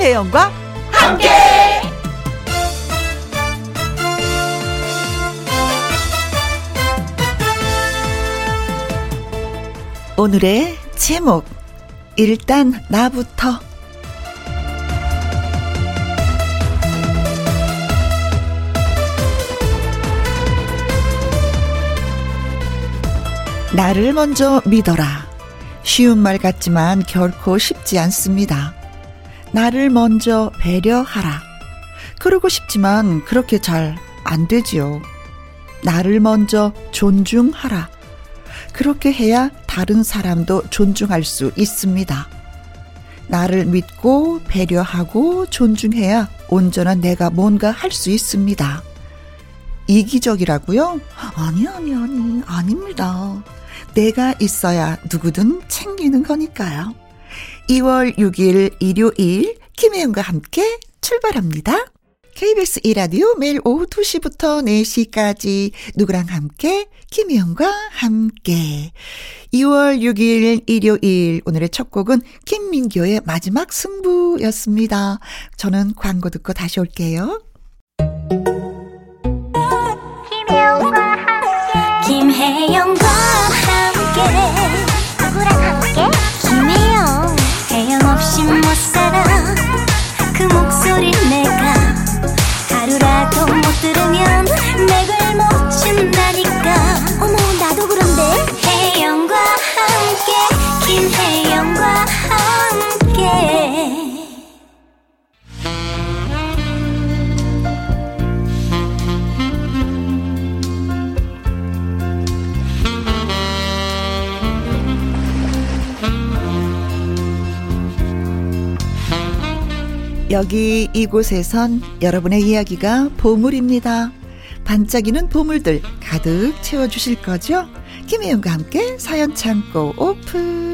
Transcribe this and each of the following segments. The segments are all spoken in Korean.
김혜영과 함께. 오늘의 제목 일단 나부터 나를 먼저 믿어라. 쉬운 말 같지만 결코 쉽지 않습니다. 나를 먼저 배려하라. 그러고 싶지만 그렇게 잘 안 되지요. 나를 먼저 존중하라. 그렇게 해야 다른 사람도 존중할 수 있습니다. 나를 믿고 배려하고 존중해야 온전한 내가 뭔가 할 수 있습니다. 이기적이라고요? 아니, 아니, 아니, 아닙니다. 내가 있어야 누구든 챙기는 거니까요. 2월 6일 일요일 김혜영과 함께 출발합니다. KBS 이라디오 매일 오후 2시부터 4시까지 누구랑 함께 김혜영과 함께 2월 6일 일요일 오늘의 첫 곡은 김민교의 마지막 승부였습니다. 저는 광고 듣고 다시 올게요. 김혜영과 함께 김혜영과 여기 이곳에선 여러분의 이야기가 보물입니다. 반짝이는 보물들 가득 채워주실 거죠? 김혜영과 함께 사연 창고 오픈.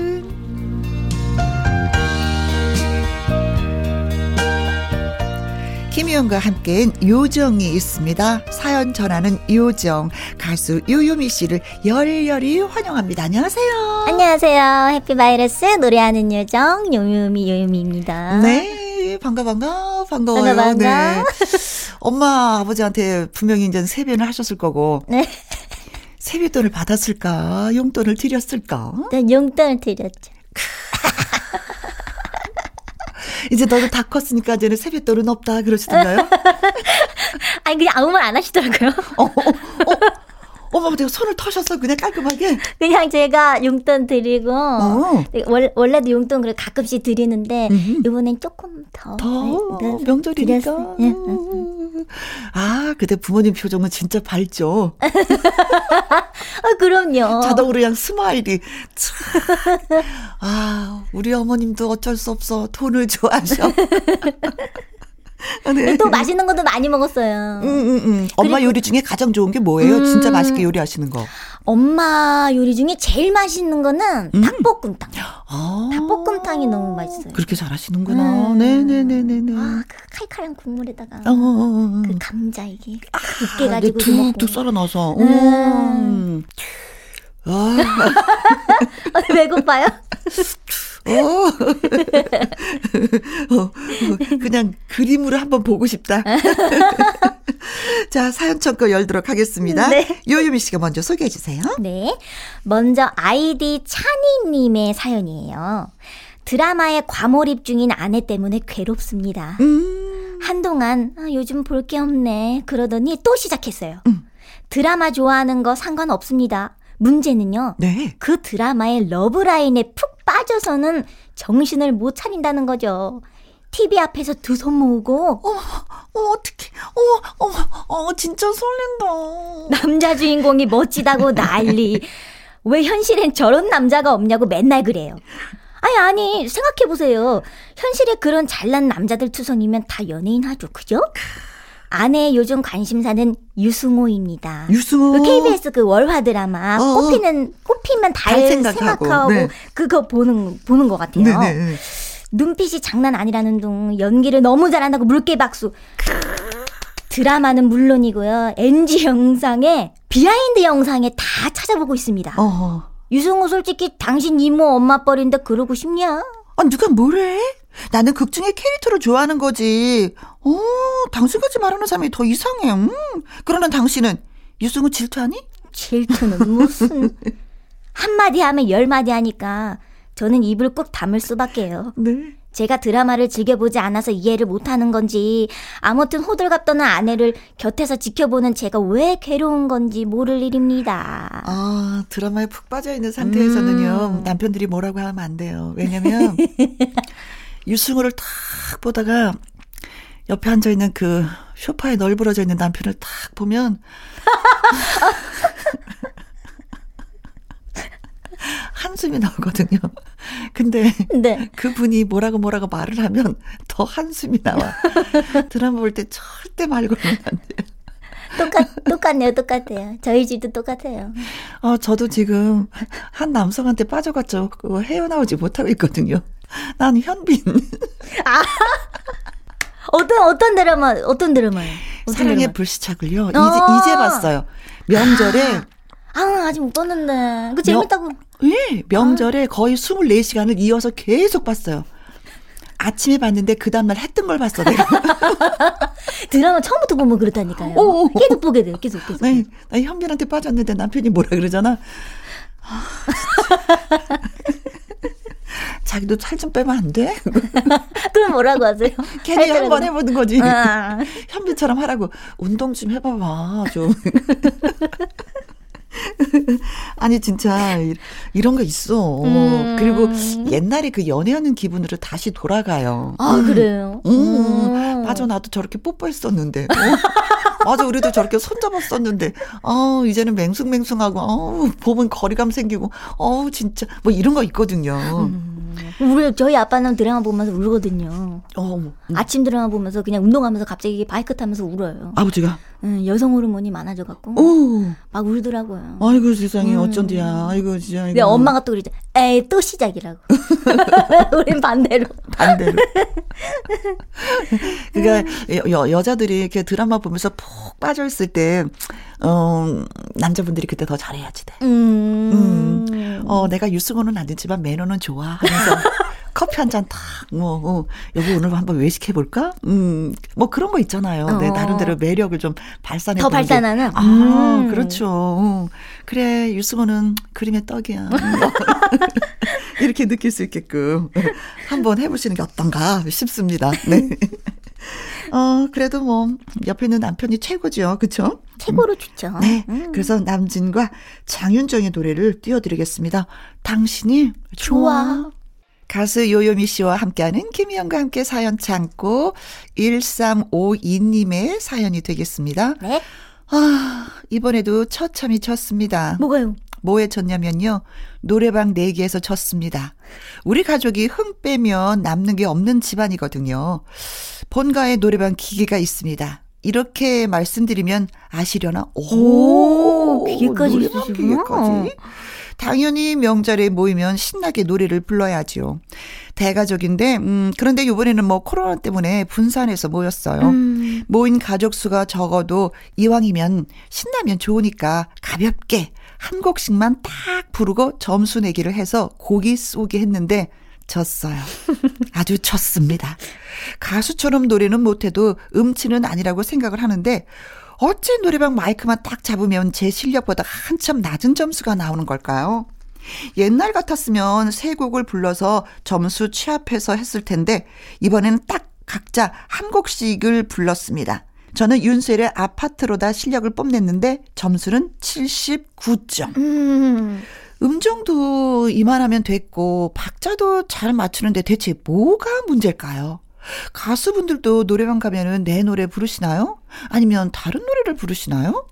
김희영과 함께인 요정이 있습니다. 사연 전하는 요정 가수 요요미 씨를 열렬히 환영합니다. 안녕하세요. 안녕하세요. 해피바이러스 노래하는 요정 요요미 요요미입니다. 네, 반가 반가 반가워요. 반가 반가. 네. 엄마 아버지한테 분명히 이제 세배는 하셨을 거고. 네. 세뱃돈을 받았을까? 용돈을 드렸을까? 네, 용돈을 드렸죠. 이제 너도 다 컸으니까 이제는 세뱃돈은 없다 그러시던가요? 아니 그냥 아무 말 안 하시더라고요. 어, 어, 어. 어머, 내가 손을 터셨어, 그냥 깔끔하게. 그냥 제가 용돈 드리고, 어. 원, 원래도 용돈 그래 가끔씩 드리는데, 음흠. 이번엔 조금 더. 더? 네, 명절이니까. 네. 아, 그때 부모님 표정은 진짜 밝죠. 아, 그럼요. 자동으로 그냥 스마일이. 아, 우리 어머님도 어쩔 수 없어. 돈을 좋아하셔. 네. 또 맛있는 것도 많이 먹었어요. 음, 음, 음. 엄마 요리 중에 가장 좋은 게 뭐예요? 음. 진짜 맛있게 요리하시는 거. 엄마 요리 중에 제일 맛있는 거는 음. 닭볶음탕. 아. 닭볶음탕이 너무 맛있어요. 그렇게 잘하시는구나. 음. 네네네네네. 아, 그 칼칼한 국물에다가 어, 어, 어. 그 감자 이게 아, 으깨 가지고 툭툭 썰어 넣어서. 음. 아. 배고파요? 어. 어, 그냥 그림으로 한번 보고 싶다. 자, 사연 청거 열도록 하겠습니다. 네. 요유미 씨가 먼저 소개해 주세요. 네. 먼저 아이디 찬이님의 사연이에요. 드라마에 과몰입 중인 아내 때문에 괴롭습니다. 음. 한동안 아, 요즘 볼 게 없네 그러더니 또 시작했어요. 음. 드라마 좋아하는 거 상관없습니다. 문제는요. 네. 그 드라마의 러브라인에 푹 빠져서는 정신을 못 차린다는 거죠. TV 앞에서 두 손 모으고 어, 어 어떡해. 어, 어, 어 진짜 설렌다. 남자 주인공이 멋지다고 난리. 왜 현실엔 저런 남자가 없냐고 맨날 그래요. 아니 아니 생각해보세요. 현실에 그런 잘난 남자들 투성이면 다 연예인 하죠. 그죠? 아내의 요즘 관심사는 유승호입니다. 유승호. 그 KBS 그 월화 드라마 어. 꽃피는 꽃피면 달 생각하고, 생각하고 네. 그거 보는 보는 것 같아요. 네네. 네. 눈빛이 장난 아니라는 둥 연기를 너무 잘한다고 물개 박수. 드라마는 물론이고요. NG 영상에 behind 영상에 다 찾아보고 있습니다. 어허. 유승호 솔직히 당신 이모 엄마 뻘인데 그러고 싶냐? 아 누가 뭐래? 나는 극 중에 캐릭터를 좋아하는 거지. 어, 당신까지 말하는 사람이 더 이상해. 음. 그러는 당신은 유승우 질투하니? 질투는 무슨. 한마디 하면 열마디 하니까 저는 입을 꾹 다물 수밖에요. 네. 제가 드라마를 즐겨보지 않아서 이해를 못하는 건지 아무튼 호들갑 떠는 아내를 곁에서 지켜보는 제가 왜 괴로운 건지 모를 일입니다. 아 드라마에 푹 빠져 있는 상태에서는요 음. 남편들이 뭐라고 하면 안 돼요. 왜냐면 유승우를 탁 보다가 옆에 앉아 있는 그 쇼파에 널브러져 있는 남편을 탁 보면 한숨이 나오거든요. 근데 네. 그분이 뭐라고 뭐라고 말을 하면 더 한숨이 나와. 드라마 볼 때 절대 말 걸면 안 돼요. 똑같, 똑같네요, 똑같아요. 저희 집도 똑같아요. 어, 저도 지금 한 남성한테 빠져갔죠. 그거 헤어나오지 못하고 있거든요. 난 현빈. 아, 어떤, 어떤 드라마, 어떤 드라마예요? 어떤 사랑의 드라마? 불시착을요. 이제, 어. 이제 봤어요. 명절에. 아, 아직 못 봤는데. 그 재밌다고. 예, 명절에 아. 거의 24시간을 이어서 계속 봤어요. 아침에 봤는데 그 다음날 했던 걸 봤어 내가. 드라마 처음부터 보면 그렇다니까요. 오, 계속 보게 돼요. 계속 계속. 네, 나 현빈한테 빠졌는데 남편이 뭐라 그러잖아. 자기도 살 좀 빼면 안 돼? 그럼 뭐라고 하세요? 괜히 한 번 해보는 거지. 아. 현빈처럼 하라고. 운동 좀 해봐봐, 좀. 아니 진짜 이런 거 있어. 음. 그리고 옛날에 그 연애하는 기분으로 다시 돌아가요. 아 음. 그래요. 음. 음. 맞아 나도 저렇게 뽀뽀했었는데. 어? 맞아 우리도 저렇게 손잡았었는데. 어 이제는 맹숭맹숭하고 어 보면 거리감 생기고 어 진짜 뭐 이런 거 있거든요. 음. 우리 저희 아빠는 드라마 보면서 울거든요. 어, 음. 아침 드라마 보면서 그냥 운동하면서 갑자기 바이크 타면서 울어요. 아버지가? 응, 여성 호르몬이 많아져 갖고 막 울더라고요. 아이고 세상에 음. 어쩐디야. 아이고 진짜. 근데 엄마가 또 그러죠. 에이 또 시작이라고. 우린 반대로. 반대로. 그러니까 여, 여자들이 이렇게 드라마 보면서 푹 빠져 있을 때 어, 남자분들이 그때 더 잘해야지 돼. 음. 음. 어, 내가 유승호는 아니지만 매너는 좋아 하면서 커피 한 잔 탁, 뭐, 어, 여기 오늘 한번 외식해볼까? 음, 뭐 그런 거 있잖아요. 어. 내 나름대로 매력을 좀 발산해. 더 발산하는? 아, 음. 그렇죠. 어. 그래, 유승호는 그림의 떡이야. 이렇게 느낄 수 있게끔 한번 해보시는 게 어떤가 싶습니다. 네. 어, 그래도 뭐, 옆에 있는 남편이 최고죠. 그쵸? 최고로 음. 좋죠. 네. 음. 그래서 남진과 장윤정의 노래를 띄워드리겠습니다. 당신이 좋아. 좋아. 가수 요요미 씨와 함께하는 김희영과 함께 사연 참고 1352님의 사연이 되겠습니다. 네. 아, 이번에도 처참히 쳤습니다. 뭐가요? 뭐에 쳤냐면요. 노래방 내기에서 쳤습니다. 우리 가족이 흥 빼면 남는 게 없는 집안이거든요. 본가에 노래방 기계가 있습니다. 이렇게 말씀드리면 아시려나? 오, 오 기계까지 있으시구나. 기계까지. 당연히 명절에 모이면 신나게 노래를 불러야지요. 대가족인데, 음, 그런데 요번에는 뭐 코로나 때문에 분산해서 모였어요. 음. 모인 가족 수가 적어도 이왕이면 신나면 좋으니까 가볍게 한 곡씩만 딱 부르고 점수 내기를 해서 곡이 쏘게 했는데 졌어요. 아주 졌습니다. 가수처럼 노래는 못해도 음치는 아니라고 생각을 하는데 어째 노래방 마이크만 딱 잡으면 제 실력보다 한참 낮은 점수가 나오는 걸까요? 옛날 같았으면 세 곡을 불러서 점수 취합해서 했을 텐데 이번에는 딱 각자 한 곡씩을 불렀습니다. 저는 윤수일의 아파트로다 실력을 뽐냈는데 점수는 79점. 음. 음정도 이만하면 됐고 박자도 잘 맞추는데 대체 뭐가 문제일까요? 가수분들도 노래방 가면은 내 노래 부르시나요? 아니면 다른 노래를 부르시나요?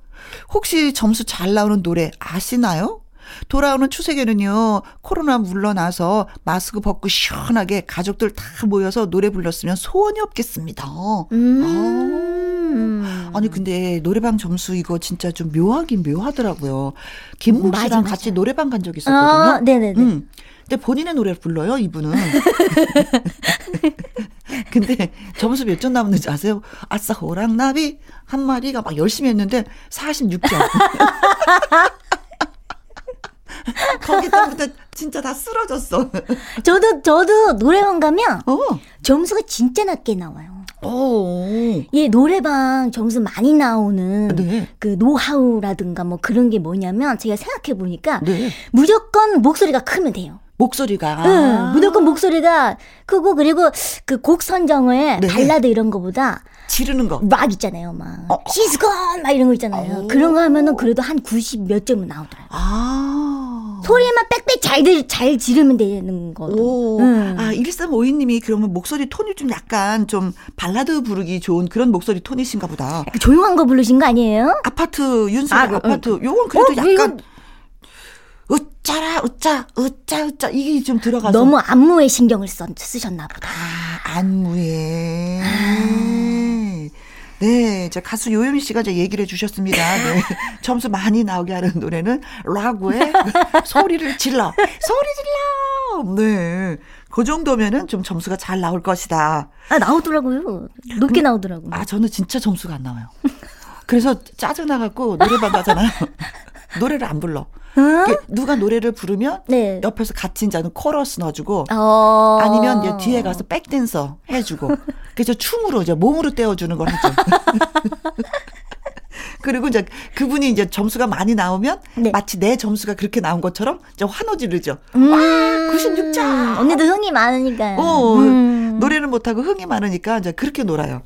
혹시 점수 잘 나오는 노래 아시나요? 돌아오는 추석에는요, 코로나 물러나서 마스크 벗고 시원하게 가족들 다 모여서 노래 불렀으면 소원이 없겠습니다. 음. 아. 니 근데 노래방 점수 이거 진짜 좀 묘하긴 묘하더라고요. 김국 씨랑 맞아, 같이 노래방 간 적 있었거든요. 어, 네네네. 음. 근데 본인의 노래를 불러요, 이분은. 근데 점수 몇점 나왔는지 아세요? 아싸, 호랑나비 한 마리가 막 열심히 했는데 46점. 거기서부터 진짜 다 쓰러졌어. 저도 저도 노래방 가면 어. 점수가 진짜 낮게 나와요. 오. 예, 노래방 점수 많이 나오는 네. 그 노하우라든가 뭐 그런 게 뭐냐면 제가 생각해 보니까 네. 무조건 목소리가 크면 돼요. 목소리가. 응, 무조건 목소리가 크고 그리고 그 곡 선정을 네. 발라드 이런 거보다 지르는 거. 막 있잖아요, 막. 어. 시스건! 막 이런 거 있잖아요. 오. 그런 거 하면은 그래도 한 90 몇 점은 나오더라고요. 아. 소리만 빽빽 잘, 들, 잘 지르면 되는 거. 오. 음. 아, 1352님이 그러면 목소리 톤이 좀 약간 좀 발라드 부르기 좋은 그런 목소리 톤이신가 보다. 조용한 거 부르신 거 아니에요? 아파트, 윤석 아, 그, 아파트. 음. 요건 그래도 어, 약간. 이건... 으짜라, 으짜, 으짜, 으짜. 이게 좀 들어가서. 너무 안무에 신경을 써, 쓰셨나 보다. 아, 안무에. 아. 네, 저 가수 요요미 씨가 이제 얘기를 해주셨습니다. 네. 점수 많이 나오게 하는 노래는 라구의 소리를 질러, 소리 질러. 네, 그 정도면은 좀 점수가 잘 나올 것이다. 아 나오더라고요. 높게 나오더라고요. 아 저는 진짜 점수가 안 나와요. 그래서 짜증 나갖고 노래방 가잖아요. 노래를 안 불러. 어? 누가 노래를 부르면 네. 옆에서 같이 이제 코러스 넣어주고 어... 아니면 이제 뒤에 가서 백댄서 해주고 그래서 춤으로 이제 몸으로 떼어주는 걸 하죠. 그리고 이제 그분이 이제 점수가 많이 나오면 네. 마치 내 점수가 그렇게 나온 것처럼 이제 환호 지르죠. 음~ 와, 96점. 언니도 흥이 많으니까. 어, 음~ 노래는 못하고 흥이 많으니까 이제 그렇게 놀아요.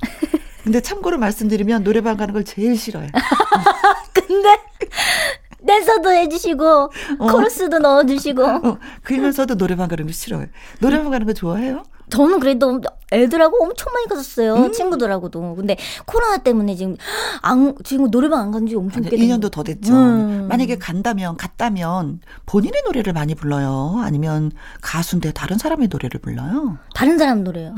근데 참고로 말씀드리면 노래방 가는 걸 제일 싫어요. 근데 댄서도 해주시고 어. 코러스도 넣어주시고 어. 그러면서도 노래방 가는 거 싫어요. 노래방 가는 거 좋아해요? 저는 그래도 애들하고 엄청 많이 갔었어요. 음. 친구들하고도. 근데 코로나 때문에 지금 안 지금 노래방 안 간 지 엄청 꽤 2년도 더 됐죠. 음. 만약에 간다면 갔다면 본인의 노래를 많이 불러요. 아니면 가수인데 다른 사람의 노래를 불러요? 다른 사람 노래요.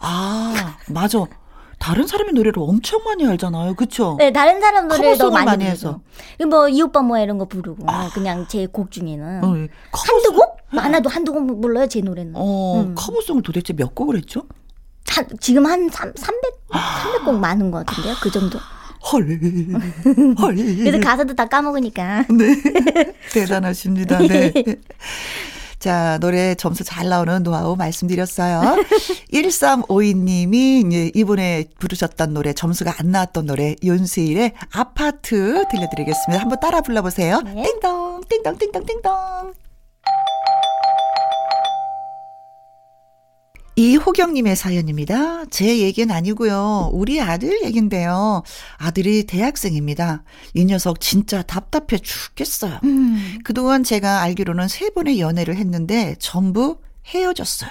아, 맞아. 다른 사람의 노래를 엄청 많이 알잖아요. 그쵸? 네, 다른 사람 노래도 많이, 많이 해서. 뭐, 이 오빠 뭐 이런 거 부르고. 아. 그냥 제 곡 중에는. 어, 예. 한두 곡? 많아도 한두 곡 불러요, 제 노래는. 어, 음. 커버송을 도대체 몇 곡을 했죠? 한, 지금 한 3, 300, 아. 300곡 많은 것 같은데요? 그 정도? 헐, 헐. 그래서 가사도 다 까먹으니까. 네. 대단하십니다. 네. 자, 노래 점수 잘 나오는 노하우 말씀드렸어요. 1352님이 이번에 부르셨던 노래, 점수가 안 나왔던 노래, 윤수일의 아파트 들려드리겠습니다. 한번 따라 불러보세요. 네. 띵동, 띵동, 띵동, 띵동. 이호경님의 사연입니다. 제 얘기는 아니고요. 우리 아들 얘긴데요. 아들이 대학생입니다. 이 녀석 진짜 답답해 죽겠어요. 음. 그동안 제가 알기로는 세 번의 연애를 했는데 전부 헤어졌어요.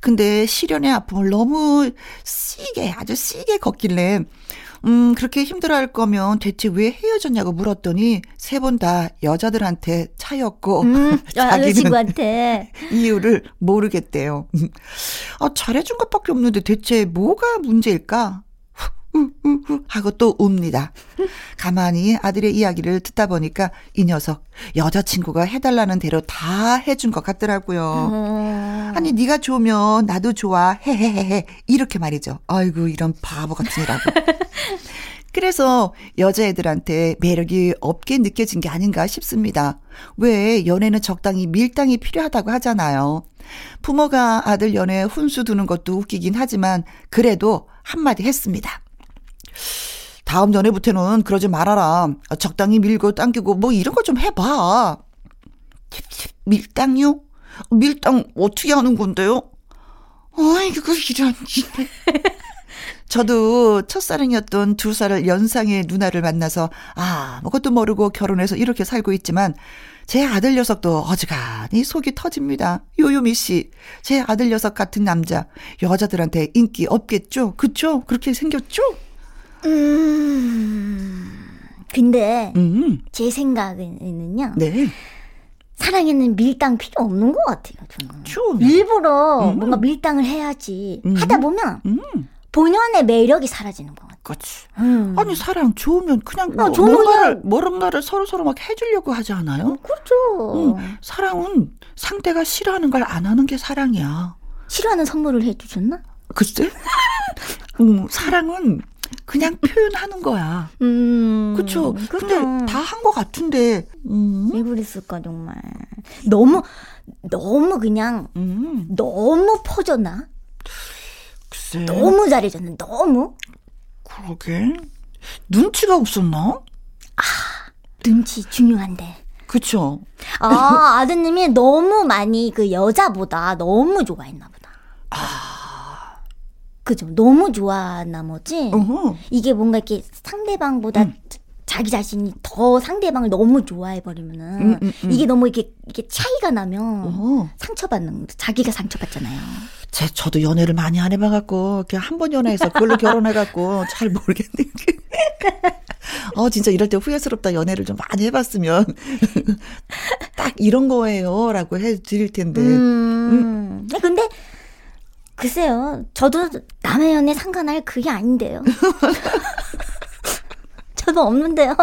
근데 시련의 아픔을 너무 씨게, 아주 씨게 걷길래 음, 그렇게 힘들어 할 거면 대체 왜 헤어졌냐고 물었더니 세 번 다 여자들한테 차였고 음, 자기는 이유를 모르겠대요. 아, 잘해준 것밖에 없는데 대체 뭐가 문제일까? 하고 또 웁니다. 가만히 아들의 이야기를 듣다 보니까 이 녀석 여자친구가 해달라는 대로 다 해준 것 같더라고요. 음. 아니 네가 좋으면 나도 좋아 헤헤헤헤 이렇게 말이죠. 아이고 이런 바보 같은 이라고. 그래서 여자애들한테 매력이 없게 느껴진 게 아닌가 싶습니다. 왜 연애는 적당히 밀당이 필요하다고 하잖아요. 부모가 아들 연애에 훈수 두는 것도 웃기긴 하지만 그래도 한마디 했습니다. 다음 연애부터는 그러지 말아라. 적당히 밀고 당기고 뭐 이런 거 좀 해봐. 밀당요? 밀당 어떻게 하는 건데요? 아이고 이런. 저도 첫사랑이었던 두 살을 연상의 누나를 만나서 아무것도 모르고 결혼해서 이렇게 살고 있지만 제 아들 녀석도 어지간히 속이 터집니다. 요요미 씨, 제 아들 녀석 같은 남자 여자들한테 인기 없겠죠? 그쵸? 그렇게 생겼죠? 음. 근데 음. 제 생각에는요. 네. 사랑에는 밀당 필요 없는 것 같아요. 저는. 좀. 일부러 음. 뭔가 밀당을 해야지 음. 하다 보면 음. 본연의 매력이 사라지는 것 같아요. 그렇지. 음. 아니 사랑 좋으면 그냥 뭐, 아, 뭔가를 뭔가를 서로 서로 막 해주려고 하지 않아요? 어, 그렇죠. 음, 사랑은 상대가 싫어하는 걸 안 하는 게 사랑이야. 싫어하는 선물을 해주셨나? 글쎄. 음, 사랑은 그냥 표현하는 거야. 음. 그쵸. 근데 다 한 것 같은데, 음. 왜 그랬을까, 정말. 너무, 너무 그냥, 음. 너무 퍼졌나? 글쎄. 너무 잘해줬는 너무? 그러게. 눈치가 없었나? 아, 눈치 중요한데. 그쵸. 아, 아드님이 너무 많이 그 여자보다 너무 좋아했나 보다. 아. 그죠. 너무 좋아하나 뭐지? 어허. 이게 뭔가 이렇게 상대방보다 음. 자기 자신이 더 상대방을 너무 좋아해 버리면은 음, 음, 음. 이게 너무 이렇게, 이게 차이가 나면 어허. 상처받는, 자기가 상처받잖아요. 제, 저도 연애를 많이 안 해봐갖고, 그냥 한 번 연애해서 그걸로 결혼해갖고, 잘 모르겠네. 어, 진짜 이럴 때 후회스럽다. 연애를 좀 많이 해봤으면. 딱 이런 거예요. 라고 해 드릴 텐데. 음. 음. 네, 근데, 글쎄요. 저도 남의 연애 상관할 그게 아닌데요. 저도 없는데요.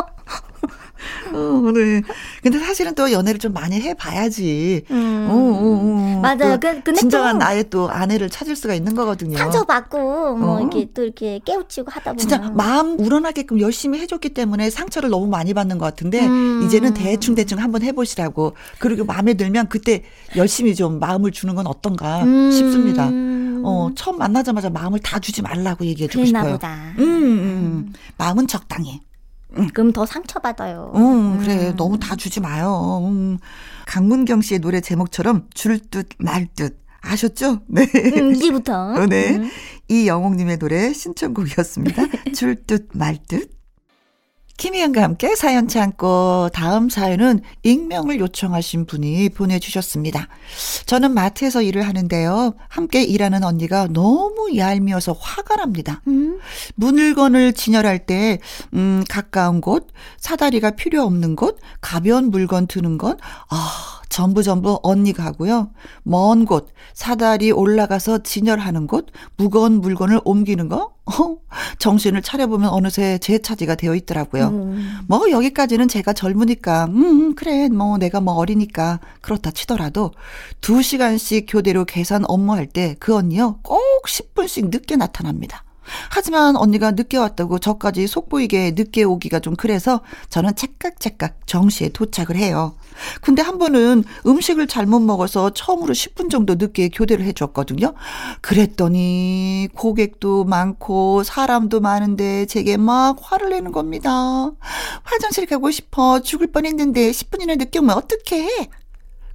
어, 네. 근데 사실은 또 연애를 좀 많이 해봐야지. 음. 어, 어, 어. 맞아요. 그, 근데 진정한 나의 또 아내를 찾을 수가 있는 거거든요. 상처받고, 뭐, 어. 이렇게 또 이렇게 깨우치고 하다 보면. 진짜 마음 우러나게끔 열심히 해줬기 때문에 상처를 너무 많이 받는 것 같은데, 음. 이제는 대충대충 한번 해보시라고. 그리고 마음에 들면 그때 열심히 좀 마음을 주는 건 어떤가 음. 싶습니다. 어, 처음 만나자마자 마음을 다 주지 말라고 얘기해주고 싶어요. 보다. 음, 음. 마음은 적당히. 음. 그럼 더 상처받아요. 음, 그래. 음. 너무 다 주지 마요. 음. 강문경 씨의 노래 제목처럼 줄 듯 말 듯. 아셨죠? 네. 음, 이제부터. 어, 네. 음. 이영옥님의 노래 신청곡이었습니다. 줄 듯 말 듯. 김희영과 함께 사연 참고 다음 사연은 익명을 요청하신 분이 보내주셨습니다. 저는 마트에서 일을 하는데요. 함께 일하는 언니가 너무 얄미워서 화가 납니다. 음? 물건을 진열할 때, 음, 가까운 곳, 사다리가 필요 없는 곳, 가벼운 물건 드는 건, 아, 전부 전부 언니가 하고요. 먼 곳, 사다리 올라가서 진열하는 곳, 무거운 물건을 옮기는 거, 어, 정신을 차려보면 어느새 제 차지가 되어 있더라고요. 음. 뭐 여기까지는 제가 젊으니까, 음, 음, 그래, 뭐 내가 뭐 어리니까 그렇다 치더라도 두 시간씩 교대로 계산 업무할 때 그 언니요 꼭 10분씩 늦게 나타납니다. 하지만 언니가 늦게 왔다고 저까지 속보이게 늦게 오기가 좀 그래서 저는 찰깍찰깍 정시에 도착을 해요. 근데 한 번은 음식을 잘못 먹어서 처음으로 10분 정도 늦게 교대를 해줬거든요. 그랬더니 고객도 많고 사람도 많은데 제게 막 화를 내는 겁니다. 화장실 가고 싶어 죽을 뻔했는데 10분이나 늦게 오면 어떡해?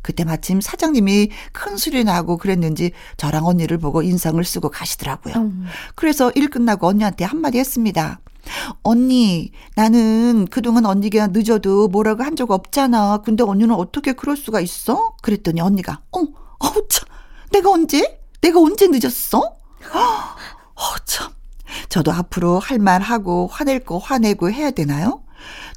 그때 마침 사장님이 큰 소리 나고 그랬는지 저랑 언니를 보고 인상을 쓰고 가시더라고요. 음. 그래서 일 끝나고 언니한테 한마디 했습니다. 언니, 나는 그동안 언니가 늦어도 뭐라고 한 적 없잖아. 근데 언니는 어떻게 그럴 수가 있어? 그랬더니 언니가, 어, 어, 참, 내가 언제? 내가 언제 늦었어? 어, 참. 저도 앞으로 할 말 하고 화낼 거 화내고 해야 되나요?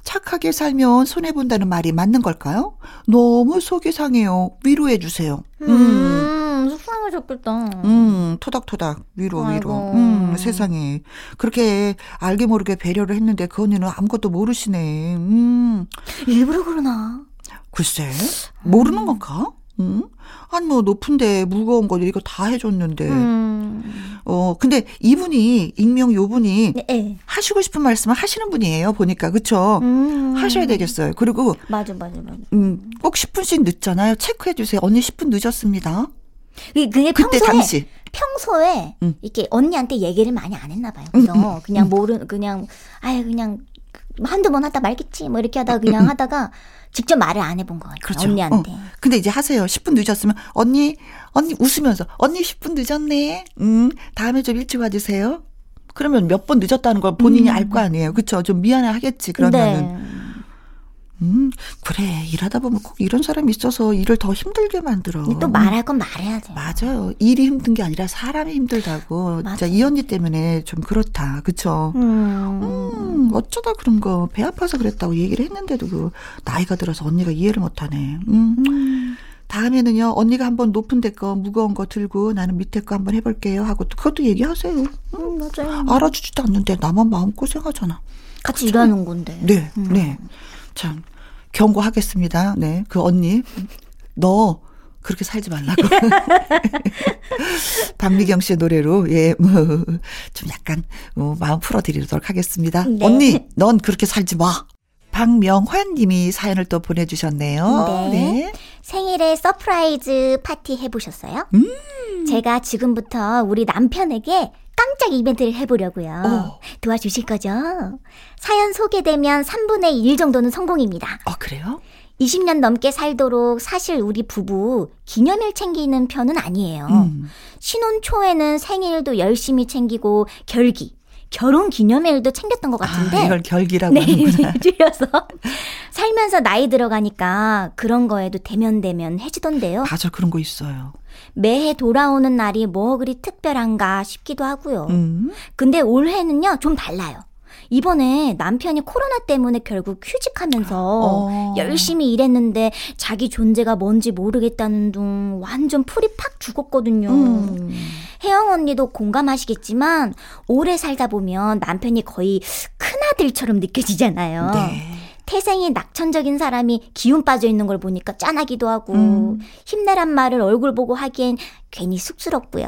착하게 살면 손해본다는 말이 맞는 걸까요? 너무 속이 상해요. 위로해 주세요. 음, 음 속상해졌겠다. 음, 토닥토닥 위로 아이고. 위로. 음, 세상에. 그렇게 알게 모르게 배려를 했는데 그 언니는 아무것도 모르시네. 음. 일부러 그러나? 글쎄, 모르는 건가? 응? 아니 뭐 높은데 무거운 거 이거 다 해줬는데. 음. 어 근데 이분이 익명 요분이 네. 네. 하시고 싶은 말씀을 하시는 분이에요 보니까 그쵸? 음. 하셔야 되겠어요. 그리고 맞아 맞아 맞아. 음꼭 10분씩 늦잖아요. 체크해 주세요. 언니 10분 늦었습니다. 그게 그때 평소에, 당시 평소에 음. 이렇게 언니한테 얘기를 많이 안 했나 봐요. 그죠? 음, 음, 그냥 음. 모르 그냥 아예 그냥 한두 번 하다 말겠지 뭐 이렇게 하다가 그냥 하다가 직접 말을 안 해본 것 같아요. 그렇죠. 언니한테. 어. 근데 이제 하세요. 10분 늦었으면 언니 언니 웃으면서 언니 10분 늦었네. 음 다음에 좀 일찍 와주세요. 그러면 몇 번 늦었다는 걸 본인이 음. 알거 아니에요. 그렇죠. 좀 미안해 하겠지. 그러면은. 네. 음, 그래. 일하다 보면 꼭 이런 사람이 있어서 일을 더 힘들게 만들어. 또 말할 건 말해야 돼. 맞아요. 일이 힘든 게 아니라 사람이 힘들다고. 맞아. 진짜 이 언니 때문에 좀 그렇다. 그쵸? 음. 음, 어쩌다 그런 거, 배 아파서 그랬다고 얘기를 했는데도 그 나이가 들어서 언니가 이해를 못 하네. 음. 음. 다음에는요, 언니가 한번 높은 데 거, 무거운 거 들고 나는 밑에 거 한번 해볼게요 하고 그것도 얘기하세요. 음, 맞아요. 알아주지도 않는데 나만 마음고생하잖아. 같이 그렇죠? 일하는 건데. 네, 음. 네. 참 경고하겠습니다. 네, 그 언니 너 그렇게 살지 말라고. 박미경 씨의 노래로, 예, 뭐, 좀 약간, 어, 마음 풀어드리도록 하겠습니다. 네. 언니, 넌 그렇게 살지 마. 박명환 님이 사연을 또 보내주셨네요. 네. 네. 생일에 surprise 파티 해보셨어요? 음. 제가 지금부터 우리 남편에게 깜짝 이벤트를 해보려고요. 오. 어. 도와주실 거죠? 사연 소개되면 3분의 1 정도는 성공입니다. 아, 그래요? 20년 넘게 살도록 사실 우리 부부 기념일 챙기는 편은 아니에요. 음. 신혼 초에는 생일도 열심히 챙기고 결기, 결혼 기념일도 챙겼던 것 같은데. 아, 이걸 결기라고 네, 하는구나. 줄여서. 살면서 나이 들어가니까 그런 거에도 대면대면 해지던데요. 맞아, 그런 거 있어요. 매해 돌아오는 날이 뭐 그리 특별한가 싶기도 하고요. 음. 근데 올해는요, 좀 달라요. 이번에 남편이 코로나 때문에 결국 휴직하면서 어. 열심히 일했는데 자기 존재가 뭔지 모르겠다는 둥 완전 풀이 팍 죽었거든요. 음. 혜영 언니도 공감하시겠지만 오래 살다 보면 남편이 거의 큰아들처럼 느껴지잖아요. 네. 태생이 낙천적인 사람이 기운 빠져 있는 걸 보니까 짠하기도 하고 음. 힘내란 말을 얼굴 보고 하기엔 괜히 쑥스럽고요.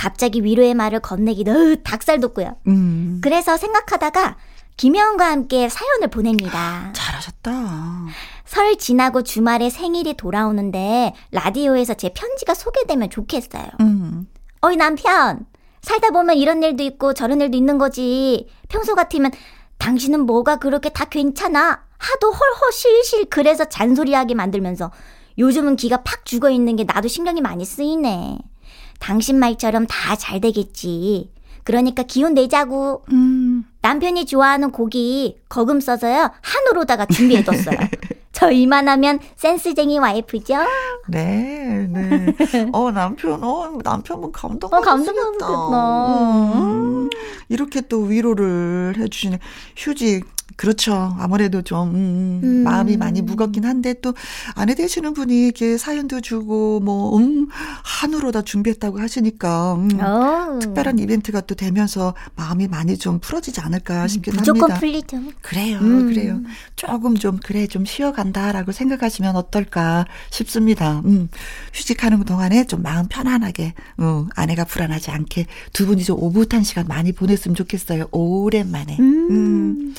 갑자기 위로의 말을 건네기도 닭살 돋고요. 음. 그래서 생각하다가 김혜원과 함께 사연을 보냅니다. 잘하셨다. 설 지나고 주말에 생일이 돌아오는데 라디오에서 제 편지가 소개되면 좋겠어요. 음. 어이 남편 살다 보면 이런 일도 있고 저런 일도 있는 거지. 평소 같으면 당신은 뭐가 그렇게 다 괜찮아. 하도 헐헐 실실 그래서 잔소리하게 만들면서 요즘은 기가 팍 죽어 있는 게 나도 신경이 많이 쓰이네. 당신 말처럼 다 잘 되겠지. 그러니까 기운 내자고. 음. 남편이 좋아하는 고기 거금 써서요 한우로다가 준비해뒀어요. 저 이만하면 센스쟁이 와이프죠. 네, 네. 어 남편, 어 남편분 감동받으겠다. 어, 감동받겠다. 음. 이렇게 또 위로를 해주시는 휴직 그렇죠. 아무래도 좀 음, 음, 마음이 많이 무겁긴 한데 또 아내 되시는 분이 이렇게 사연도 주고 뭐 음, 한우로 다 준비했다고 하시니까 음, 어. 특별한 이벤트가 또 되면서 마음이 많이 좀 풀어지지 않을까 음, 싶긴 무조건 합니다. 무조건 풀리죠. 그래요, 음. 그래요. 조금 좀 그래 좀 쉬어간다라고 생각하시면 어떨까 싶습니다. 음, 휴직하는 동안에 좀 마음 편안하게 어, 아내가 불안하지 않게 두 분이 좀 오붓한 시간 많이 보냈으면 좋겠어요. 오랜만에. 음.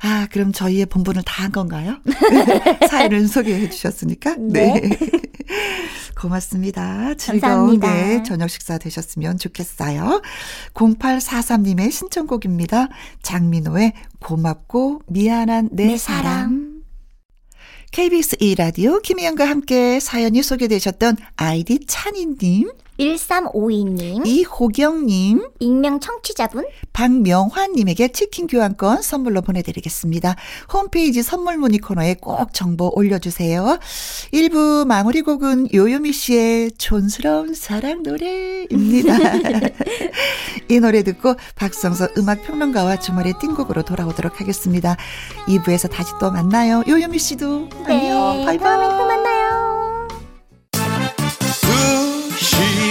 아, 그럼 저희의 본분을 다 한 건가요? 사연을 소개해 주셨으니까. 네. 네. 고맙습니다. 즐거운 네, 저녁 식사 되셨으면 좋겠어요. 0843님의 신청곡입니다. 장민호의 고맙고 미안한 내, 내 사랑. 사랑. KBS 2라디오 김희영과 함께 사연이 소개되셨던 아이디 찬이님. 1352님, 이호경님, 익명 청취자분, 박명환님에게 치킨 교환권 선물로 보내드리겠습니다. 홈페이지 선물 문의 코너에 꼭 정보 올려주세요. 1부 마무리 곡은 요요미 씨의 촌스러운 사랑 노래입니다. 이 노래 듣고 박성서 음악평론가와 주말의 띵곡으로 돌아오도록 하겠습니다. 2부에서 다시 또 만나요. 요요미 씨도 네, 안녕. 바이바이. 다음에 또 만나요.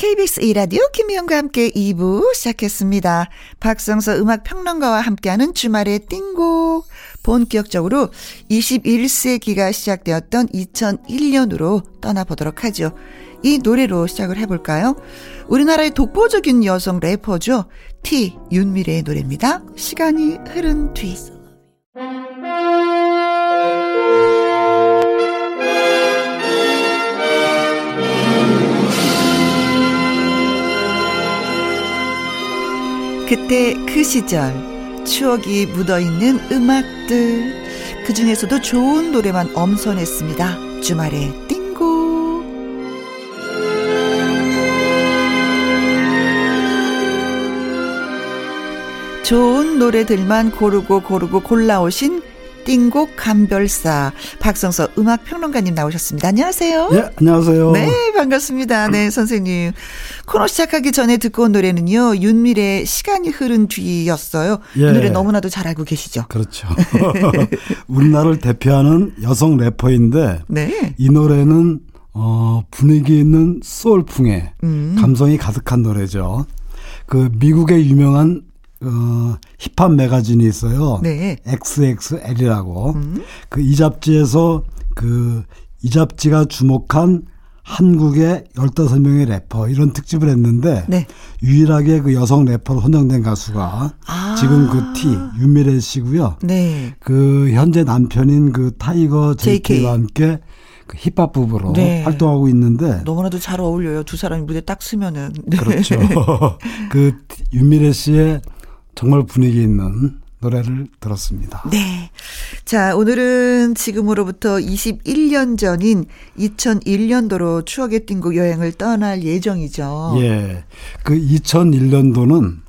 KBS 이라디오 김희영과 함께 2부 시작했습니다. 박성서 음악평론가와 함께하는 주말의 띵곡. 본격적으로 21세기가 시작되었던 2001년으로 떠나보도록 하죠. 이 노래로 시작을 해볼까요? 우리나라의 독보적인 여성 래퍼죠. T 윤미래의 노래입니다. 시간이 흐른 뒤. 그때 그 시절 추억이 묻어있는 음악들 그 중에서도 좋은 노래만 엄선했습니다. 주말에 띵고 좋은 노래들만 고르고 고르고 골라오신 띵곡 감별사 박성서 음악 평론가님 나오셨습니다. 안녕하세요. 예, 안녕하세요. 네, 반갑습니다. 네, 선생님. 코너 시작하기 전에 듣고 온 노래는요. 윤미래 시간이 흐른 뒤였어요. 예. 이 노래 너무나도 잘 알고 계시죠? 그렇죠. 우리나라를 대표하는 여성 래퍼인데 네. 이 노래는 어, 분위기 있는 소울풍의 음. 감성이 가득한 노래죠. 그 미국의 유명한 어, 힙합 매거진이 있어요. 네. XXL이라고. 음. 그이 잡지에서 그 이 잡지가 주목한 한국의 15명의 래퍼 이런 특집을 했는데 네. 유일하게 그 여성 래퍼로 선정된 가수가 아. 지금 그 T 윤미래 씨고요. 네. 그 현재 남편인 그 타이거 JK와 함께 그 힙합 부부로 네. 활동하고 있는데 너무나도 잘 어울려요. 두 사람이 무대 딱 서면은. 네. 그렇죠. 그 윤미래 씨의 정말 분위기 있는 노래를 들었습니다. 네. 자, 오늘은 지금으로부터 21년 전인 2001년도로 추억의 띵곡 여행을 떠날 예정이죠. 예. 그 2001년도는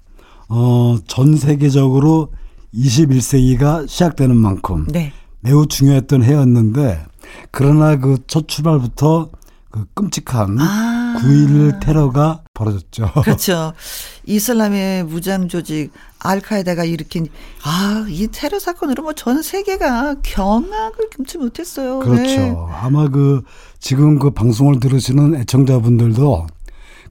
어, 전 세계적으로 21세기가 시작되는 만큼 네. 매우 중요했던 해였는데 그러나 그 첫 출발부터 그 끔찍한 아. 9.11 테러가 벌어졌죠. 그렇죠. 이슬람의 무장 조직 알카에다가 일으킨 아, 이 테러 사건으로 뭐 전 세계가 경악을 금치 못했어요. 그렇죠. 네. 아마 그 지금 그 방송을 들으시는 애청자분들도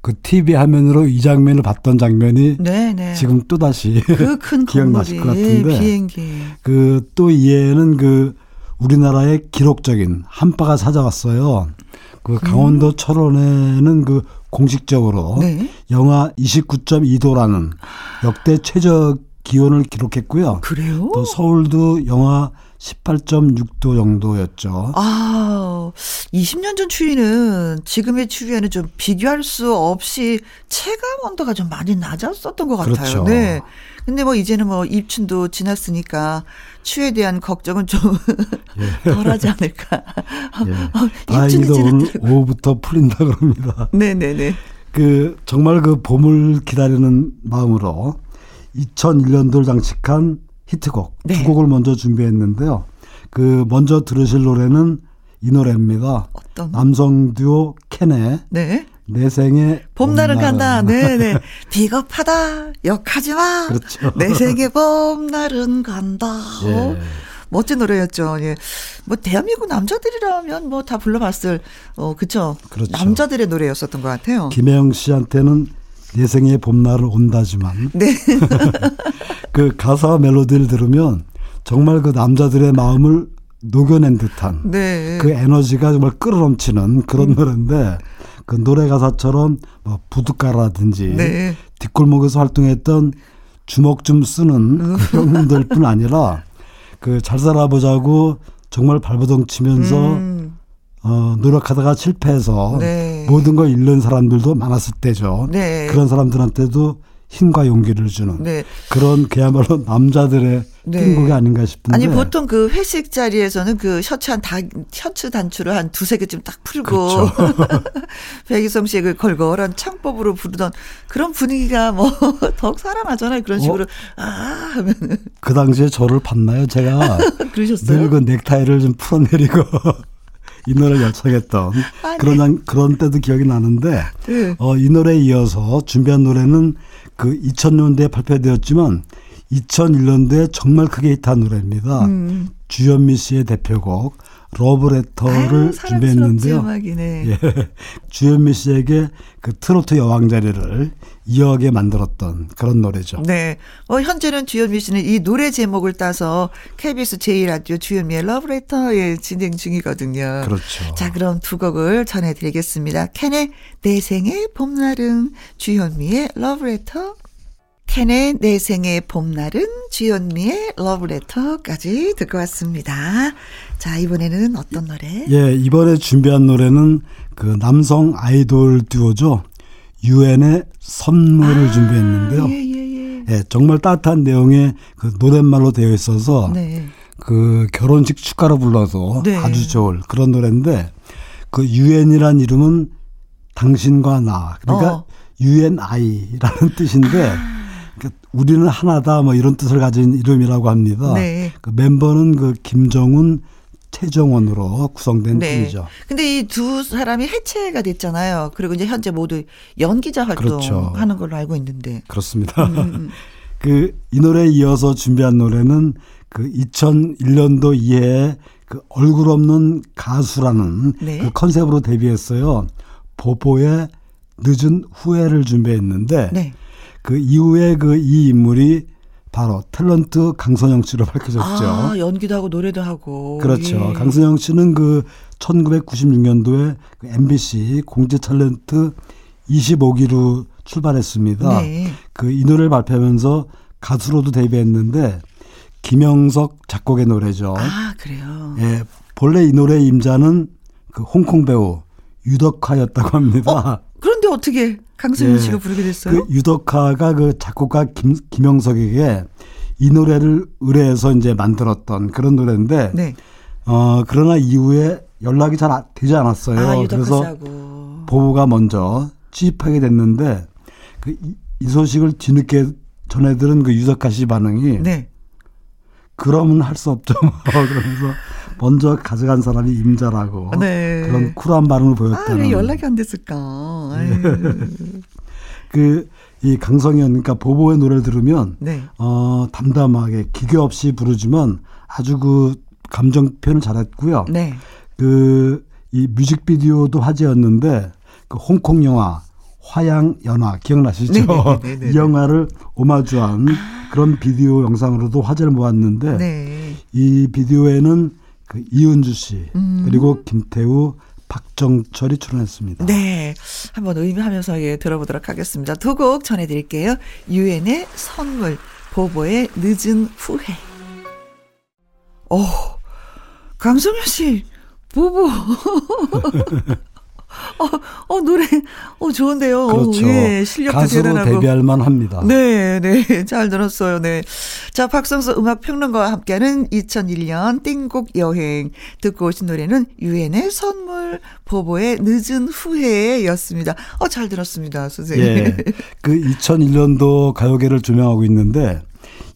그 TV 화면으로 이 장면을 봤던 장면이 네네. 네. 지금 또 다시 그큰 기억나실 것 같은데 비행기 그또 이해는 그 우리나라의 기록적인 한파가 찾아왔어요. 그 강원도 음. 철원에는 그 공식적으로 네. 영하 29.2도라는 역대 최저 기온을 기록했고요. 그래요? 또 서울도 영하 18.6도 정도였죠. 아, 20년 전 추위는 지금의 추위에는 좀 비교할 수 없이 체감 온도가 좀 많이 낮았었던 것 같아요. 그렇죠. 네. 근데 뭐 이제는 뭐 입춘도 지났으니까 추에 대한 걱정은 좀 예. 덜하지 않을까. 예. 어, 다행히도 오늘 오후부터 풀린다 그럽니다. 네네네. 그 정말 그 봄을 기다리는 마음으로 2001년도를 장식한 히트곡 네. 두 곡을 먼저 준비했는데요. 그 먼저 들으실 노래는 이 노래입니다. 어떤? 남성 듀오 캔의 네. 내 생에 봄날은, 봄날은 간다. 네네. 비겁하다. 욕하지 마. 그렇죠. 내 생에 봄날은 간다. 예. 멋진 노래였죠. 예. 뭐 대한민국 남자들이라면 뭐 다 불러봤을 어 그쵸. 그렇죠. 남자들의 노래였었던 것 같아요. 김혜영 씨한테는 내 생에 봄날은 온다지만 네. 그 가사 멜로디를 들으면 정말 그 남자들의 마음을 녹여낸 듯한 네. 그 에너지가 정말 끌어넘치는 그런 음. 노래인데 그 노래 가사처럼 뭐 부둣가라든지 네. 뒷골목에서 활동했던 주먹 좀 쓰는 그 음. 형님들뿐 아니라 그 잘 살아보자고 정말 발버둥 치면서 음. 어, 노력하다가 실패해서 네. 모든 걸 잃는 사람들도 많았을 때죠. 네. 그런 사람들한테도 힘과 용기를 주는 네. 그런 그야말로 남자들의 네. 띵곡이 아닌가 싶은데. 아니 보통 그 회식 자리에서는 그 셔츠 한 다, 셔츠 단추를 한 두세 개쯤 딱 풀고 그렇죠. 백이성 씨의 그 걸걸한 창법으로 부르던 그런 분위기가 뭐 더욱 살아나잖아요. 그런 어? 식으로 어? 아 하면은 그 당시에 저를 봤나요? 제가? 늘 그 넥타이를 좀 풀어내리고 이 노래를 열창했던 아, 네. 그런 그런 때도 기억이 나는데 네. 어, 이 노래에 이어서 준비한 노래는 그 2000년대에 발표되었지만 2001년도에 정말 크게 히트한 노래입니다. 음. 주현미 씨의 대표곡 러브레터를 준비했는데요. 예. 주현미 씨에게 그 트로트 여왕 자리를 이어가게 만들었던 그런 노래죠. 네. 어, 현재는 주현미 씨는 이 노래 제목을 따서 KBS 제1라디오 주현미의 러브레터에 진행 중이거든요. 그렇죠. 자, 그럼 두 곡을 전해드리겠습니다. 캔의 내 생의 봄날은 주현미의 러브레터 캔의 내 생의 봄날은 주현미의 러브레터까지 듣고 왔습니다. 자, 이번에는 어떤 노래? 예, 이번에 준비한 노래는 그 남성 아이돌 듀오죠. 유엔의 선물을 아, 준비했는데요. 예, 예, 예. 예, 정말 따뜻한 내용의 그 노랫말로 되어 있어서 네. 그 결혼식 축가로 불러도 네. 아주 좋을 그런 노래인데 그 유엔이란 이름은 당신과 나 그러니까 어. UNI라는 뜻인데 아. 그러니까 우리는 하나다 뭐 이런 뜻을 가진 이름이라고 합니다. 네. 그 멤버는 그 김정훈, 최정원으로 구성된 네. 팀이죠. 근데 이 두 사람이 해체가 됐잖아요. 그리고 이제 현재 모두 연기자 그렇죠. 활동하는 걸로 알고 있는데. 그렇습니다. 음, 그이 노래에 이어서 준비한 노래는 그 2001년도 이해에 그 얼굴 없는 가수라는 네. 그 컨셉으로 데뷔했어요. 보보의 늦은 후회를 준비했는데 네. 그 이후에 그 이 인물이 바로 탤런트 강선영 씨로 밝혀졌죠. 아, 연기도 하고 노래도 하고. 그렇죠. 예. 강선영 씨는 그 1996년도에 그 MBC 공채 탤런트 25기로 출발했습니다. 네. 그이 노래를 발표하면서 가수로도 데뷔했는데 김영석 작곡의 노래죠. 아, 그래요. 예, 본래 이 노래의 임자는 그 홍콩 배우 유덕화였다고 합니다. 그런데 어떻게 강승윤 예. 씨가 부르게 됐어요? 그 유덕화가 그 작곡가 김, 김영석에게 이 노래를 의뢰해서 이제 만들었던 그런 노래인데, 네. 어, 그러나 이후에 연락이 잘 아- 되지 않았어요. 아, 그래서 씨하고. 보부가 먼저 취입하게 됐는데, 그 이 소식을 뒤늦게 전해 들은 그 유덕화 씨 반응이 네. 그러면 할 수 없죠. 그러면서 먼저 가져간 사람이 임자라고 네. 그런 쿨한 반응을 아, 보였다는. 왜 연락이 안 됐을까? 아유. 그이 강성현 그러니까 보보의 노래를 들으면 네. 어 담담하게 기교 없이 부르지만 아주 그 감정 표현을 잘했고요. 네. 그이 뮤직비디오도 화제였는데 그 홍콩 영화 화양 연화 기억나시죠? 네네네네네. 이 영화를 오마주한 그런 비디오 영상으로도 화제를 모았는데 네. 이 비디오에는 그 이은주 씨 그리고 김태우 박정철이 출연했습니다. 음. 네. 한번 의미하면서 예, 들어보도록 하겠습니다. 두 곡 전해드릴게요. 유엔의 선물, 보보의 늦은 후회. 어, 강성현 씨, 보보. 어, 어, 노래, 어, 좋은데요. 그렇죠. 어, 예, 실력도 가수로 대단하고. 데뷔할 만합니다. 네, 네. 잘 들었어요. 네. 자, 박성수 음악 평론가와 함께하는 2001년 띵곡 여행. 듣고 오신 노래는 유엔의 선물, 보보의 늦은 후회였습니다. 어, 잘 들었습니다, 선생님. 예. 그 2001년도 가요계를 조명하고 있는데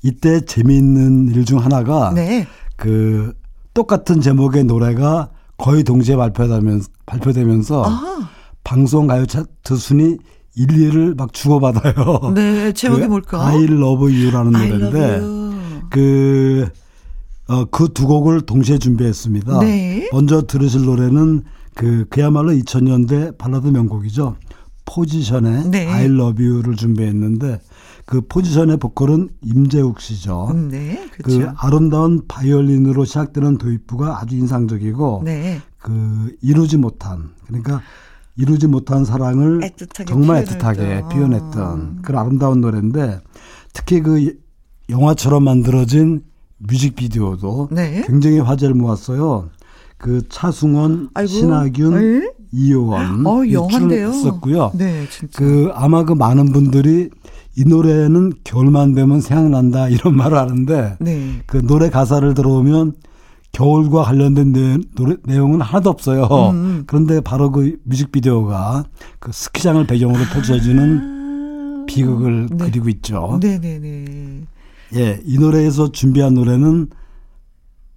이때 재미있는 일 중 하나가 네. 그 똑같은 제목의 노래가 거의 동시에 발표되면서 발표되면서 아, 방송 가요 차트 순위 1, 2를 막 주고받아요. 네. 제목이 그 뭘까? I Love You라는 노래인데. 그 어, 그 두 곡을 동시에 준비했습니다. 네. 먼저 들으실 노래는 그 그야말로 2000년대 발라드 명곡이죠. 포지션의 네. I Love You를 준비했는데 그 포지션의 보컬은 임재욱 씨죠. 음, 네. 그 그렇죠. 아름다운 바이올린으로 시작되는 도입부가 아주 인상적이고 네. 그 이루지 못한 그러니까 이루지 못한 사랑을 애틋하게 정말. 애틋하게 표현했던 그런 아름다운 노래인데 특히 그 영화처럼 만들어진 뮤직비디오도 네. 굉장히 화제를 모았어요. 그 차승원, 아이고. 신하균, 네. 이효원 어, 영화인데요. 네, 진짜. 그 아마 그 많은 분들이 이 노래는 겨울만 되면 생각난다 이런 말을 하는데 네. 그 노래 가사를 들어오면 겨울과 관련된 내, 노래, 내용은 하나도 없어요. 음. 그런데 바로 그 뮤직비디오가 그 스키장을 배경으로 펼쳐지는 비극을 네. 그리고 있죠. 네네 네. 예, 이 노래에서 준비한 노래는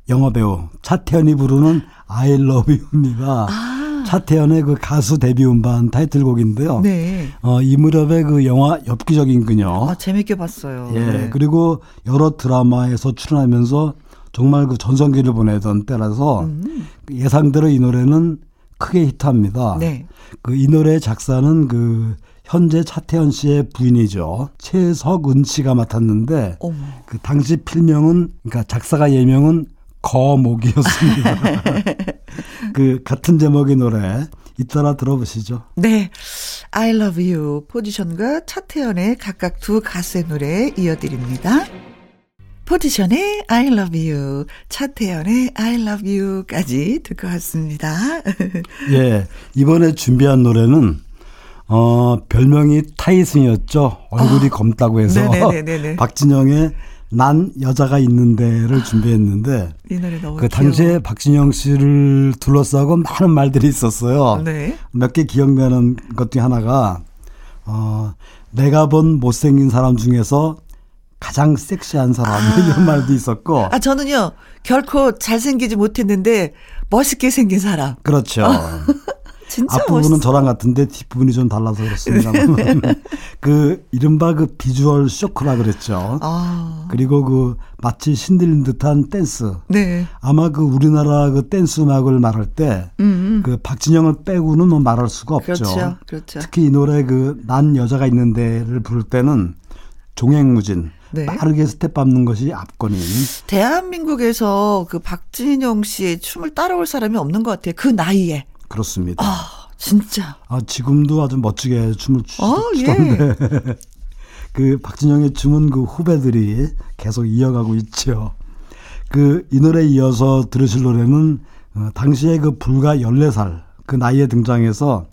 영화 배우 차태현이 부르는 I Love You입니다. 아, 차태현의 그 가수 데뷔 음반 타이틀곡인데요. 네. 어, 이 무렵에 그 영화 엽기적인 그녀. 아, 재밌게 봤어요. 예, 네. 그리고 여러 드라마에서 출연하면서 정말 그 전성기를 보내던 때라서 음. 예상대로 이 노래는 크게 히트합니다. 네. 그 이 노래의 작사는 그 현재 차태현 씨의 부인이죠. 최석은 씨가 맡았는데 어머. 그 당시 필명은 그러니까 작사가 예명은 거목이었습니다. 그 같은 제목의 노래 잇따라 들어보시죠. 네. I love you 포지션과 차태현의 각각 두 가수의 노래 이어드립니다. 포지션의 I love you, 차태현의 I love you까지 듣고 왔습니다. 예, 이번에 준비한 노래는 어 별명이 타이슨이었죠. 얼굴이 검다고 해서 아. 네네네네네. 박진영의 난 여자가 있는데를 준비했는데 이 노래 너무 그 귀여워. 당시에 박진영 씨를 둘러싸고 많은 말들이 있었어요. 네. 몇 개 기억나는 것 중에 하나가 어 내가 본 못생긴 사람 중에서 가장 섹시한 사람 아. 이런 말도 있었고. 아 저는요 결코 잘생기지 못했는데 멋있게 생긴 사람. 그렇죠. 앞부분은 멋있어. 저랑 같은데 뒷부분이 좀 달라서 그렇습니다만 네, 네. 그 이른바 그 비주얼 쇼크라 그랬죠. 아. 그리고 그 마치 신들린 듯한 댄스. 네. 아마 그 우리나라 그 댄스 음악을 말할 때 그 음, 음. 박진영을 빼고는 뭐 말할 수가 없죠. 그렇죠. 그렇죠. 특히 이 노래 그 난 여자가 있는데를 부를 때는 종횡무진 네. 빠르게 스텝 밟는 것이 압권인. 대한민국에서 그 박진영 씨의 춤을 따라올 사람이 없는 것 같아요. 그 나이에. 그렇습니다. 아, 진짜. 아, 지금도 아주 멋지게 춤을 추, 아, 추던데. 예. 그 박진영의 춤은 그 후배들이 계속 이어가고 있죠. 그 이 노래에 이어서 들으실 노래는 어, 당시에 그 불과 14살 그 나이에 등장해서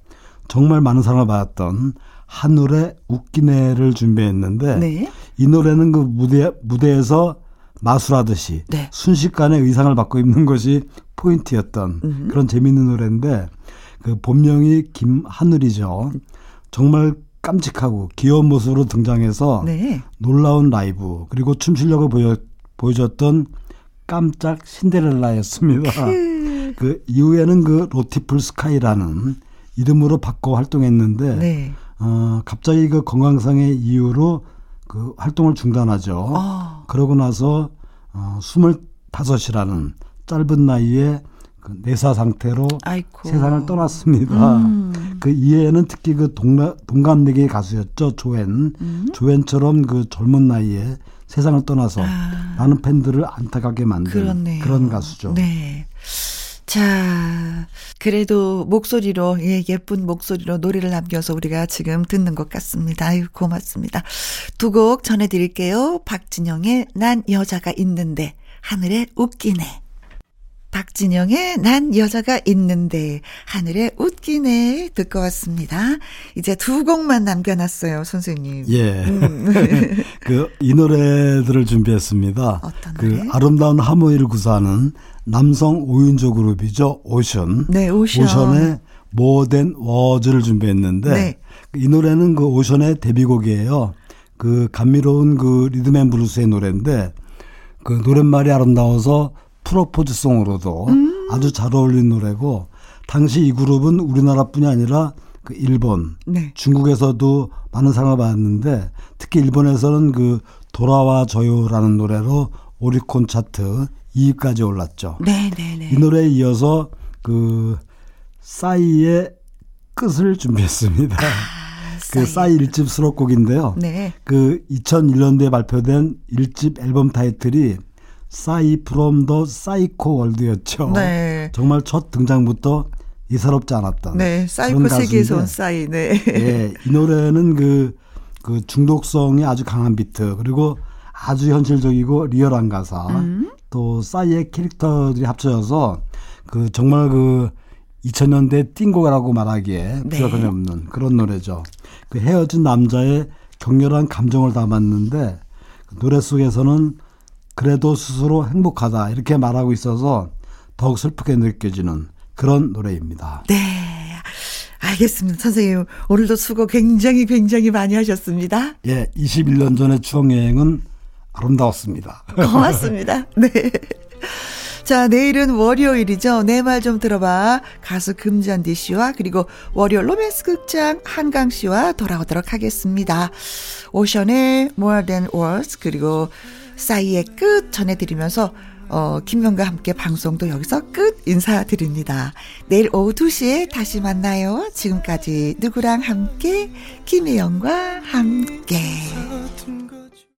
정말 많은 사랑을 받았던 하늘의 웃기네를 준비했는데 네. 이 노래는 그 무대 무대에서 마술하듯이 네. 순식간에 의상을 바꿔 입는 것이 포인트였던 음흠. 그런 재미있는 노래인데 그 본명이 김하늘이죠. 정말 깜찍하고 귀여운 모습으로 등장해서 네. 놀라운 라이브 그리고 춤 실력을 보여, 보여줬던 깜짝 신데렐라였습니다. 그 이후에는 그 로티풀 스카이라는 이름으로 바꿔 활동했는데 네. 어, 갑자기 그 건강상의 이유로 그 활동을 중단하죠. 아. 그러고 나서 어, 25이라는 짧은 나이에 그 내사 상태로 아이고. 세상을 떠났습니다. 음. 그 이해에는 특히 그 동라, 동갑내기 가수였죠. 조엔. 음. 조엔처럼 그 젊은 나이에 세상을 떠나서 아. 많은 팬들을 안타깝게 만든 그렇네요. 그런 가수죠. 네. 자, 그래도 목소리로, 예, 예쁜 목소리로 노래를 남겨서 우리가 지금 듣는 것 같습니다. 아유, 고맙습니다. 두 곡 전해드릴게요. 박진영의 난 여자가 있는데, 하늘에 웃기네. 박진영의 난 여자가 있는데 하늘에 웃기네 듣고 왔습니다. 이제 두 곡만 남겨놨어요, 선생님. 예. 음. 그 이 노래들을 준비했습니다. 어떤 그 노래? 아름다운 하모니를 구사하는 남성 5인조 그룹이죠. 오션. 네, 오션. 오션의 More Than Words를 준비했는데 네. 이 노래는 그 오션의 데뷔곡이에요. 그 감미로운 그 리듬앤 블루스의 노래인데 그 노랫말이 아름다워서 프로포즈송으로도 음. 아주 잘 어울린 노래고 당시 이 그룹은 우리나라뿐이 아니라 그 일본, 네. 중국에서도 많은 사랑을 받았는데 특히 일본에서는 그 돌아와 줘요라는 노래로 오리콘 차트 2위까지 올랐죠. 네, 네, 네. 이 노래에 이어서 그 싸이의 끝을 준비했습니다. 아, 그 싸이 1집 수록곡인데요. 네. 그 2001년도에 발표된 1집 앨범 타이틀이 싸이 from the psycho world였죠. 네. 정말 첫 등장부터 예사롭지 않았던. 네, 사이코 세계에서 온 싸이. 네. 예, 이 노래는 그, 그 중독성이 아주 강한 비트 그리고 아주 현실적이고 리얼한 가사 음. 또 싸이의 캐릭터들이 합쳐져서 그 정말 그 2000년대 띵고라고 말하기에 네. 부족함이 없는 그런 노래죠. 그 헤어진 남자의 격렬한 감정을 담았는데 그 노래 속에서는 그래도 스스로 행복하다 이렇게 말하고 있어서 더욱 슬프게 느껴지는 그런 노래입니다. 네. 알겠습니다. 선생님, 오늘도 수고 굉장히 굉장히 많이 하셨습니다. 예, 21년 전의 추억여행은 아름다웠습니다. 고맙습니다. 네. 자, 내일은 월요일이죠. 내 말 좀 들어봐. 가수 금잔디 씨와 그리고 월요 로맨스 극장 한강 씨와 돌아오도록 하겠습니다. 오션의 More Than Words 그리고 싸이의 끝 전해드리면서 어, 김명과 함께 방송도 여기서 끝 인사드립니다. 내일 오후 2시에 다시 만나요. 지금까지 누구랑 함께 김혜영과 함께.